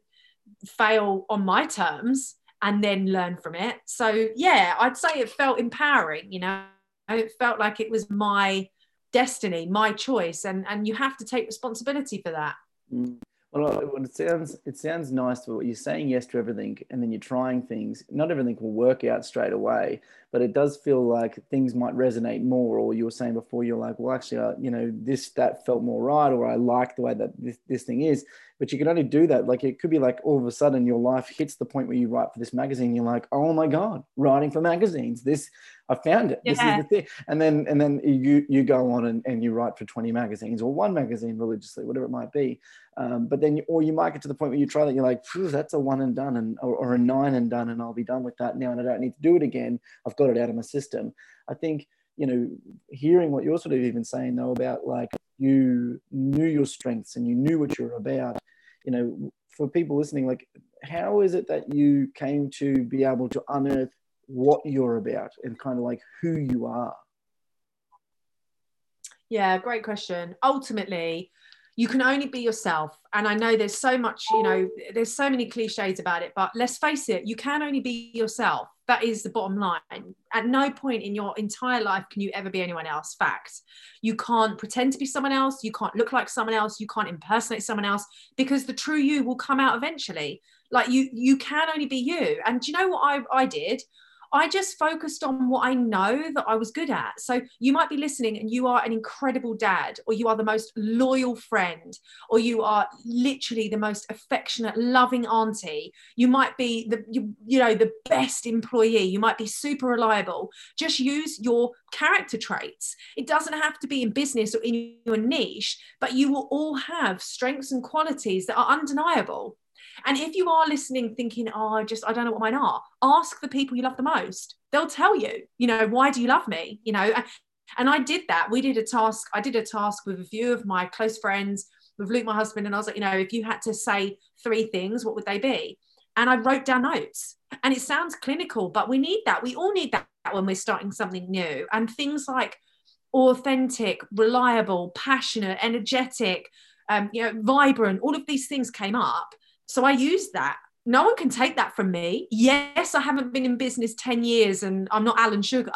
fail on my terms and then learn from it. So, yeah, I'd say it felt empowering, you know, it felt like it was my destiny, my choice. And, and you have to take responsibility for that. Mm. Well, it sounds it sounds nice, but you're saying yes to everything, and then you're trying things. Not everything will work out straight away, but it does feel like things might resonate more. Or you were saying before, you're like, well, actually, you know, this that felt more right, or I like the way that this, this thing is. But you can only do that. Like it could be like all of a sudden your life hits the point where you write for this magazine. You're like, oh my god, writing for magazines. This I found it. Yeah. This is the thing. And then and then you you go on and, and you write for 20 magazines or one magazine religiously, whatever it might be. Um, but then, you, or you might get to the point where you try that, you're like, that's a one and done, and or, or, a nine and done, and I'll be done with that now, and I don't need to do it again. I've got it out of my system. I think you know, hearing what you're sort of even saying though about like you knew your strengths and you knew what you're about. You know, for people listening, like, how is it that you came to be able to unearth what you're about and kind of like who you are? Yeah, great question. Ultimately, you can only be yourself and i know there's so much you know there's so many cliches about it but let's face it you can only be yourself that is the bottom line. At no point in your entire life can you ever be anyone else fact. You can't pretend to be someone else you can't look like someone else you can't impersonate someone else because the true you will come out eventually. Like you you can only be you. And do you know what i i did I just focused on what I know that I was good at. So you might be listening and you are an incredible dad, or you are the most loyal friend, or you are literally the most affectionate, loving auntie. You might be the you, you know the best employee. You might be super reliable. Just use your character traits. It doesn't have to be in business or in your niche, but you will all have strengths and qualities that are undeniable. And if you are listening thinking, oh, I just, I don't know what mine are, ask the people you love the most. They'll tell you, you know, why do you love me? You know, and I did that. We did a task, I did a task with a few of my close friends with Luke, my husband, and I was like, you know, if you had to say three things, what would they be? And I wrote down notes. And it sounds clinical, but we need that. We all need that when we're starting something new. And things like authentic, reliable, passionate, energetic, um, you know, vibrant, all of these things came up. So I used that. No one can take that from me. Yes, I haven't been in business 10 years and I'm not Alan Sugar,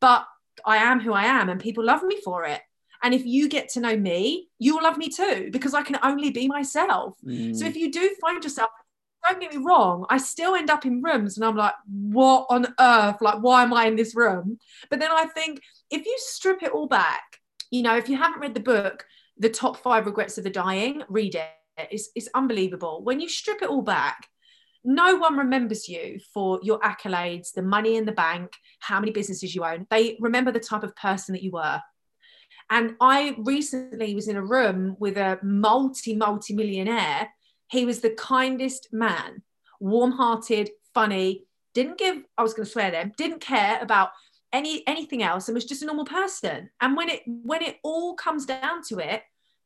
but I am who I am and people love me for it. And if you get to know me, you will love me too because I can only be myself. Mm. So if you do find yourself, don't get me wrong, I still end up in rooms and I'm like, what on earth? Like, why am I in this room? But then I think if you strip it all back, you know, if you haven't read the book, The Top Five Regrets of the Dying, read it. It's, it's unbelievable. When you strip it all back, no one remembers you for your accolades, the money in the bank, how many businesses you own. They remember the type of person that you were. And I recently was in a room with a multi, multi millionaire. He was the kindest man, warm hearted, funny, didn't give, I was going to swear them, didn't care about any anything else and was just a normal person. And when it when it all comes down to it,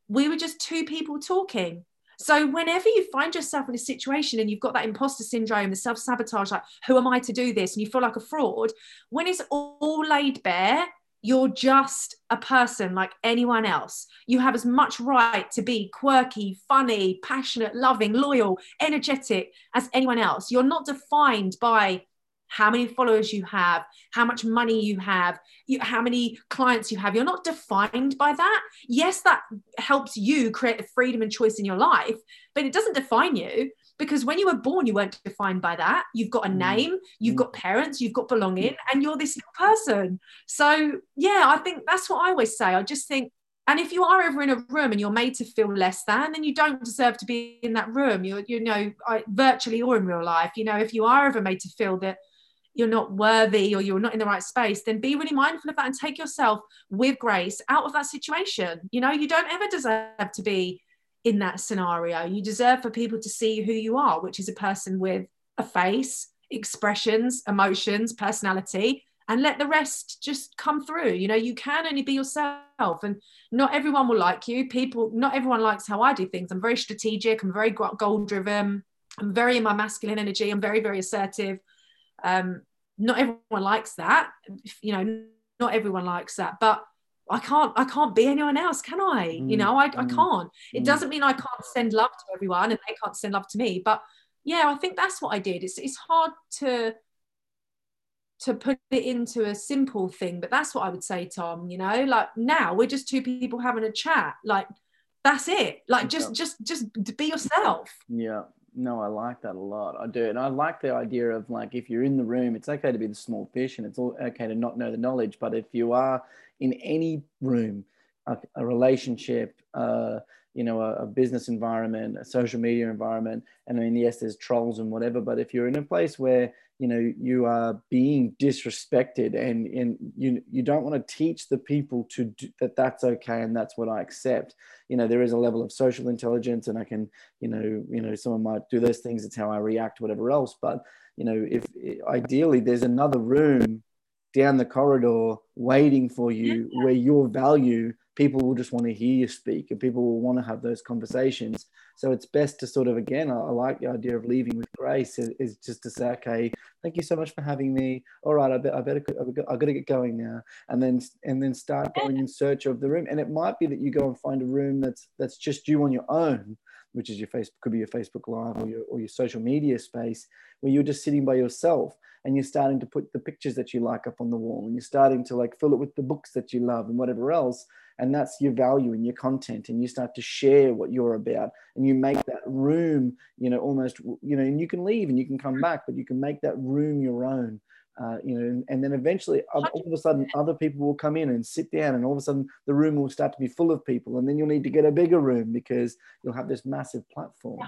we were just two people talking. So whenever you find yourself in a situation and you've got that imposter syndrome, the self-sabotage, like who am I to do this? And you feel like a fraud, when it's all laid bare, you're just a person like anyone else. You have as much right to be quirky, funny, passionate, loving, loyal, energetic as anyone else. You're not defined by how many followers you have, how much money you have, you, how many clients you have. You're not defined by that. Yes, that helps you create the freedom and choice in your life, but it doesn't define you because when you were born, you weren't defined by that. You've got a mm. name, you've mm. got parents, you've got belonging, and you're this person. So, yeah, I think that's what I always say. I just think and if you are ever in a room and you're made to feel less than, then you don't deserve to be in that room. You're, you know, I, virtually or in real life. You know, if you are ever made to feel that you're not worthy or you're not in the right space, then be really mindful of that and take yourself with grace out of that situation. You know, you don't ever deserve to be in that scenario. You deserve for people to see who you are, which is a person with a face, expressions, emotions, personality, and let the rest just come through. You know, you can only be yourself, and not everyone will like you. People, not everyone likes how I do things. I'm very strategic, I'm very goal driven, I'm very in my masculine energy, I'm very, very assertive. Um, not everyone likes that you know not everyone likes that but I can't I can't be anyone else can I? Mm, you know I, mm, I can't. It mm. doesn't mean I can't send love to everyone and they can't send love to me but yeah I think that's what I did. It's, it's hard to to put it into a simple thing but that's what I would say Tom you know like now we're just two people having a chat like that's it. Like just just just be yourself. Yeah no, I like that a lot. I do. And I like the idea of like, if you're in the room, it's okay to be the small fish and it's all okay to not know the knowledge. But if you are in any room, a, a relationship, uh, you know, a, a, business environment, a social media environment, and I mean, yes, there's trolls and whatever, but if you're in a place where you know you are being disrespected and and you you don't want to teach the people to do, that that's okay and that's what I accept. You know there is a level of social intelligence and I can you know you know someone might do those things it's how I react whatever else but you know if ideally there's another room down the corridor waiting for you where your value people will just want to hear you speak and people will want to have those conversations so it's best to sort of again i, I like the idea of leaving with grace is, is, just to say okay thank you so much for having me. All right i, bet, I better i've got to get going now. And then and then start going in search of the room. And it might be that you go and find a room that's that's just you on your own which is your Facebook, could be your Facebook Live or your, or your social media space, where you're just sitting by yourself and you're starting to put the pictures that you like up on the wall and you're starting to like fill it with the books that you love and whatever else. And that's your value and your content. And you start to share what you're about and you make that room, you know, almost, you know, and you can leave and you can come back, but you can make that room your own uh, you know, and, and, then eventually all of a sudden other people will come in and sit down and all of a sudden the room will start to be full of people and then you'll need to get a bigger room because you'll have this massive platform.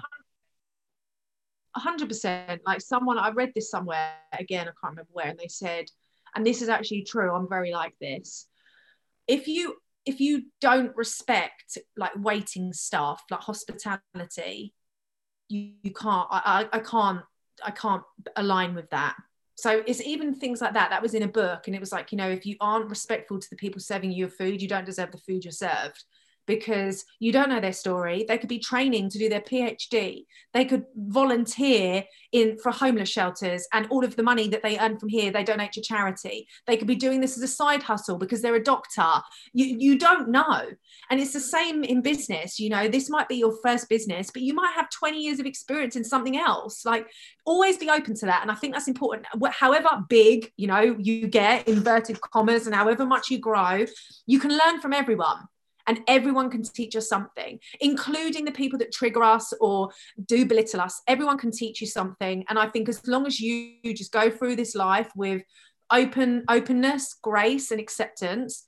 100% like someone I read this somewhere again I can't remember where and they said and this is actually true I'm very like this if you if you don't respect like waiting staff like hospitality you, you can't I, I, I can't I can't align with that. So it's even things like that that was in a book and it was like you know if you aren't respectful to the people serving you your food you don't deserve the food you're served because you don't know their story. They could be training to do their PhD. They could volunteer in for homeless shelters and all of the money that they earn from here they donate to charity. They could be doing this as a side hustle because they're a doctor. You you don't know. And it's the same in business, you know, this might be your first business, but you might have 20 years of experience in something else. Like always be open to that and I think that's important. However big, you know, you get inverted commas and however much you grow, you can learn from everyone and everyone can teach us something including the people that trigger us or do belittle us. Everyone can teach you something. And i think as long as you just go through this life with open openness grace and acceptance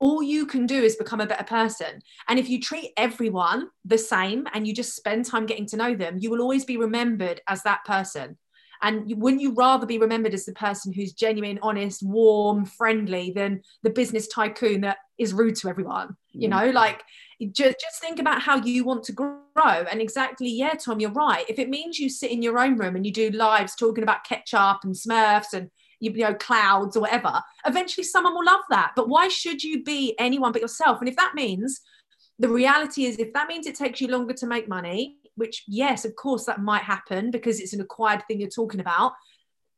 all you can do is become a better person. And if you treat everyone the same and you just spend time getting to know them you will always be remembered as that person and wouldn't you rather be remembered as the person who's genuine, honest, warm, friendly than the business tycoon that is rude to everyone? You mm. know, like just, just think about how you want to grow. And exactly, yeah, Tom, you're right. If it means you sit in your own room and you do lives talking about ketchup and Smurfs and you know clouds or whatever, eventually someone will love that. But why should you be anyone but yourself? And if that means the reality is, if that means it takes you longer to make money, which, yes, of course, that might happen because it's an acquired thing you're talking about.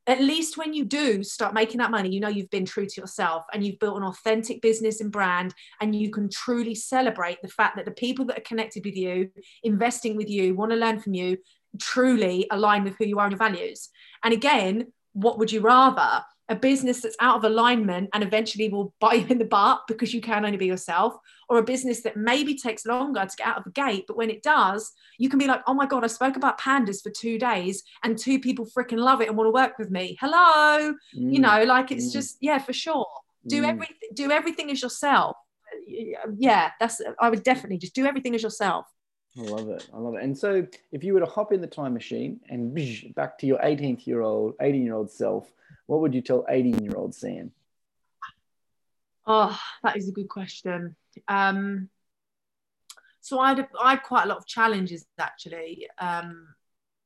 At least when you do start making that money, you know you've been true to yourself and you've built an authentic business and brand, and you can truly celebrate the fact that the people that are connected with you, investing with you, want to learn from you, truly align with who you are and your values. And again, what would you rather? a business that's out of alignment and eventually will bite you in the butt because you can only be yourself, or a business that maybe takes longer to get out of the gate, but when it does, you can be like, oh my God, I spoke about pandas for two days and two people freaking love it and want to work with me. Hello. Mm. You know, like it's mm. just, yeah, for sure. Do mm. everything, do everything as yourself. Yeah, that's I would definitely just do everything as yourself. I love it. I love it. And so if you were to hop in the time machine and back to your 18th year old, 18 year old self, what would you tell 18 year old Sam? Oh, that is a good question. Um, so I had, I had quite a lot of challenges actually, um,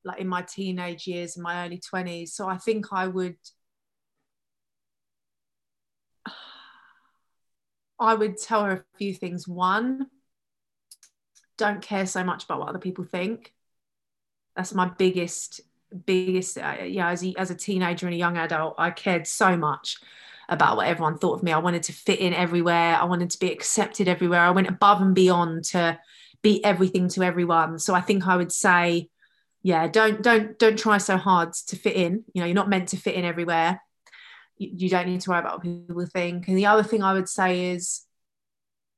like in my teenage years, and my early 20s. So I think I would, I would tell her a few things. One, don't care so much about what other people think. That's my biggest biggest uh, yeah as a, as a teenager and a young adult i cared so much about what everyone thought of me. I wanted to fit in everywhere. I wanted to be accepted everywhere. I went above and beyond to be everything to everyone. So i think i would say yeah don't don't don't try so hard to fit in. You know you're not meant to fit in everywhere. You, you don't need to worry about what people think. And the other thing i would say is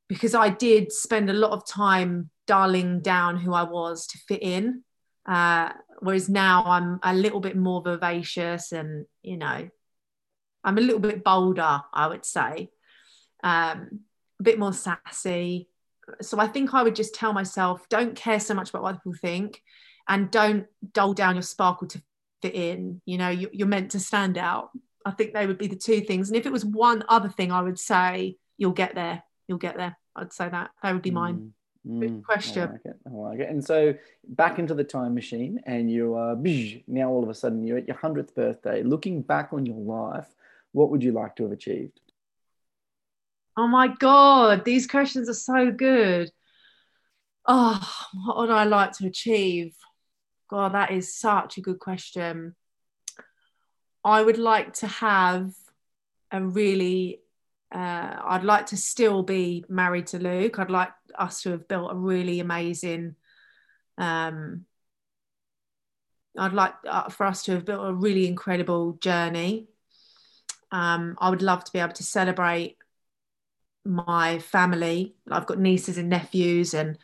because i did spend a lot of time dialing down who i was to fit in. Uh, whereas now I'm a little bit more vivacious and you know I'm a little bit bolder I would say. Um, a bit more sassy. So I think I would just tell myself don't care so much about what people think and don't dull down your sparkle to fit in. You know you, you're meant to stand out. I think they would be the two things. And if it was one other thing I would say you'll get there. You'll get there. I'd say that. That would be mine. Mm. Good question. I like it. I like it. And so back into the time machine, and you are now all of a sudden you're at your hundredth birthday. Looking back on your life, what would you like to have achieved? Oh my god, these questions are so good. Oh, what would I like to achieve? God, that is such a good question. I would like to have a really uh, I'd like to still be married to Luke. I'd like us to have built a really amazing. Um, I'd like uh, for us to have built a really incredible journey. Um, I would love to be able to celebrate my family. I've got nieces and nephews, and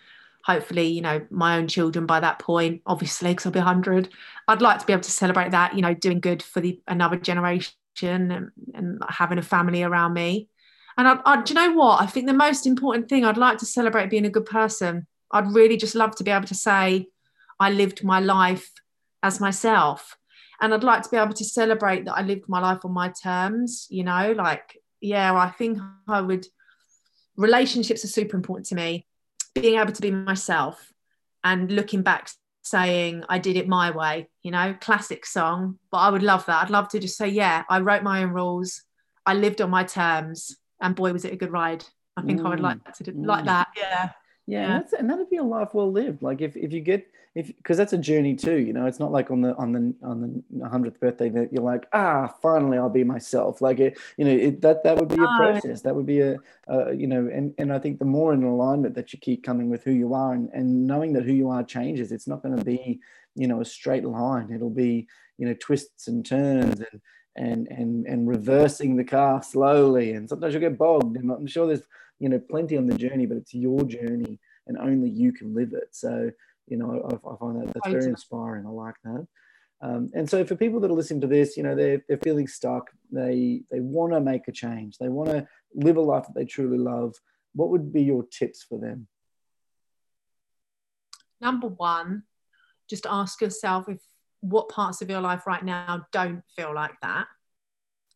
hopefully, you know, my own children by that point. Obviously, because I'll be hundred. I'd like to be able to celebrate that. You know, doing good for the another generation and, and having a family around me. And I, I, do you know what? I think the most important thing I'd like to celebrate being a good person. I'd really just love to be able to say I lived my life as myself. And I'd like to be able to celebrate that I lived my life on my terms, you know, like, yeah, I think I would. Relationships are super important to me. Being able to be myself and looking back saying I did it my way, you know, classic song. But I would love that. I'd love to just say, yeah, I wrote my own rules. I lived on my terms and boy was it a good ride I think mm. I would like mm. to like mm. that. Yeah. Yeah, yeah. And, that'd be a life well lived. Like if, if you get if because that's a journey too. You know, it's not like on the on the on the hundredth birthday that you're like, ah, finally I'll be myself. Like it, you know, it, that that would be a process. That would be a, a, you know, and and I think the more in alignment that you keep coming with who you are and, and knowing that who you are changes, it's not going to be you know a straight line. It'll be you know twists and turns and and and and reversing the car slowly and sometimes you'll get bogged and i'm sure there's you know plenty on the journey but it's your journey and only you can live it so you know, I, I find that that's very inspiring. I like that. Um, and so for people that are listening to this, you know, they're, they're feeling stuck. They they want to make a change. They want to live a life that they truly love. What would be your tips for them? Number one, just ask yourself if what parts of your life right now don't feel like that.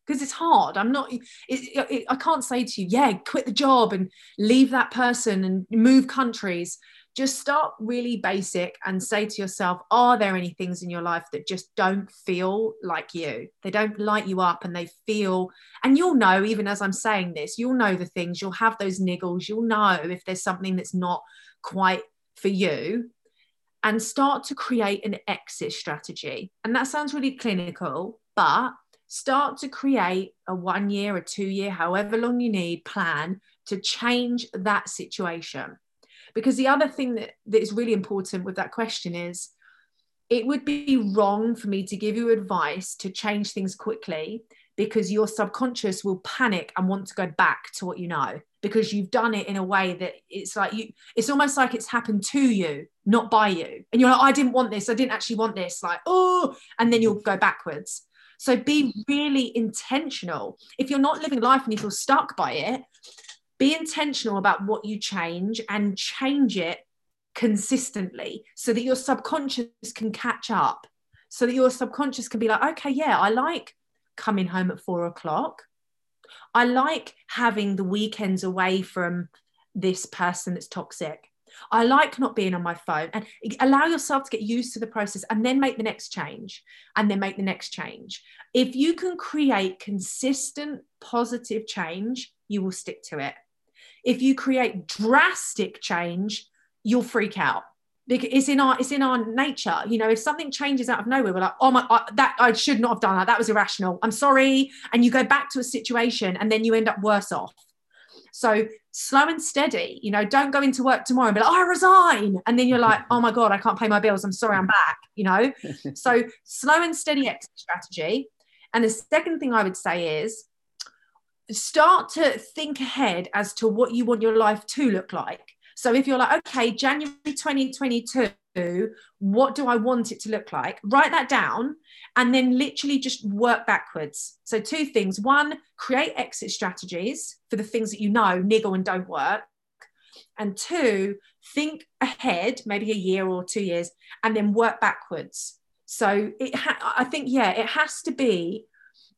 Because it's hard. I'm not it, it, i can't say to you yeah quit the job and leave that person and move countries. Just start really basic and say to yourself are there any things in your life that just don't feel like you? They don't light you up and they feel and you'll know even as i'm saying this you'll know the things. You'll have those niggles. You'll know if there's something that's not quite for you and start to create an exit strategy. And that sounds really clinical but start to create a one year a two year however long you need plan to change that situation. Because the other thing that, that is really important with that question is it would be wrong for me to give you advice to change things quickly because your subconscious will panic and want to go back to what you know because you've done it in a way that it's like you it's almost like it's happened to you not by you. And you're like oh, i didn't want this. I didn't actually want this. Like oh and then you'll go backwards. So be really intentional. If you're not living life and you feel stuck by it be intentional about what you change and change it consistently so that your subconscious can catch up so that your subconscious can be like okay yeah i like coming home at four o'clock i like having the weekends away from this person that's toxic. I like not being on my phone and allow yourself to get used to the process and then make the next change and then make the next change. If you can create consistent positive change, you will stick to it. If you create drastic change, you'll freak out because it's in our it's in our nature you know if something changes out of nowhere we're like oh my I, that i should not have done that that was irrational i'm sorry and you go back to a situation and then you end up worse off so slow and steady you know don't go into work tomorrow and be like oh, i resign and then you're like oh my god i can't pay my bills i'm sorry i'm back you know so slow and steady exit strategy and the second thing i would say is start to think ahead as to what you want your life to look like. So if you're like, okay, January 2022, what do I want it to look like? Write that down and then literally just work backwards. So, two things one, create exit strategies for the things that you know niggle and don't work. And two, think ahead, maybe a year or two years, and then work backwards. So, it ha- I think, yeah, it has to be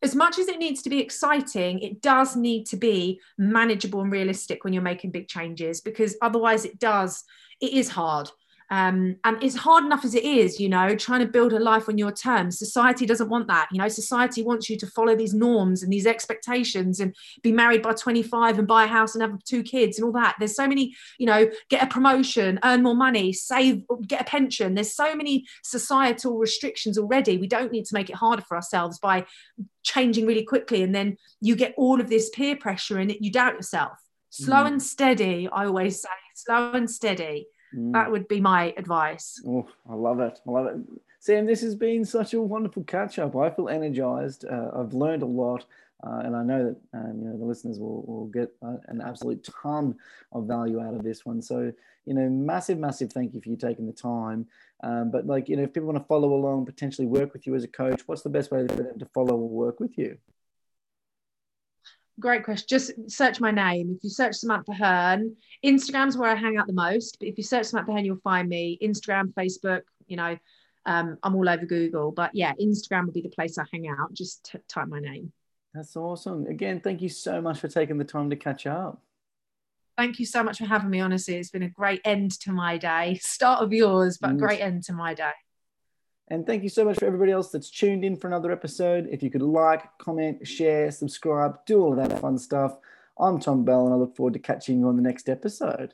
as much as it needs to be exciting, it does need to be manageable and realistic when you're making big changes because otherwise it does, it is hard. Um, and it's hard enough as it is, you know, trying to build a life on your terms. Society doesn't want that. You know, society wants you to follow these norms and these expectations and be married by 25 and buy a house and have two kids and all that. There's so many, you know, get a promotion, earn more money, save, get a pension. There's so many societal restrictions already. We don't need to make it harder for ourselves by changing really quickly. And then you get all of this peer pressure and you doubt yourself. Slow mm. and steady, I always say, slow and steady Mm. That would be my advice. Oh, I love it. I love it. Sam, this has been such a wonderful catch up. I feel energized. Uh, I've learned a lot. Uh, and I know that um, you know the listeners will, will get uh, an absolute ton of value out of this one. So you know, massive, massive thank you for you taking the time. Um, but like you know, if people want to follow along, potentially work with you as a coach, what's the best way for them to follow or work with you? Great question. Just search my name. If you search Samantha Hearn, Instagram's where I hang out the most. But if you search Samantha Hearn, you'll find me. Instagram, Facebook, you know, um, I'm all over Google. But yeah, Instagram will be the place I hang out. Just t- type my name. That's awesome. Again, thank you so much for taking the time to catch up. Thank you so much for having me. Honestly, it's been a great end to my day. Start of yours, but mm. great end to my day. And thank you so much for everybody else that's tuned in for another episode. If you could like, comment, share, subscribe, do all of that fun stuff. I'm Tom Bell, and I look forward to catching you on the next episode.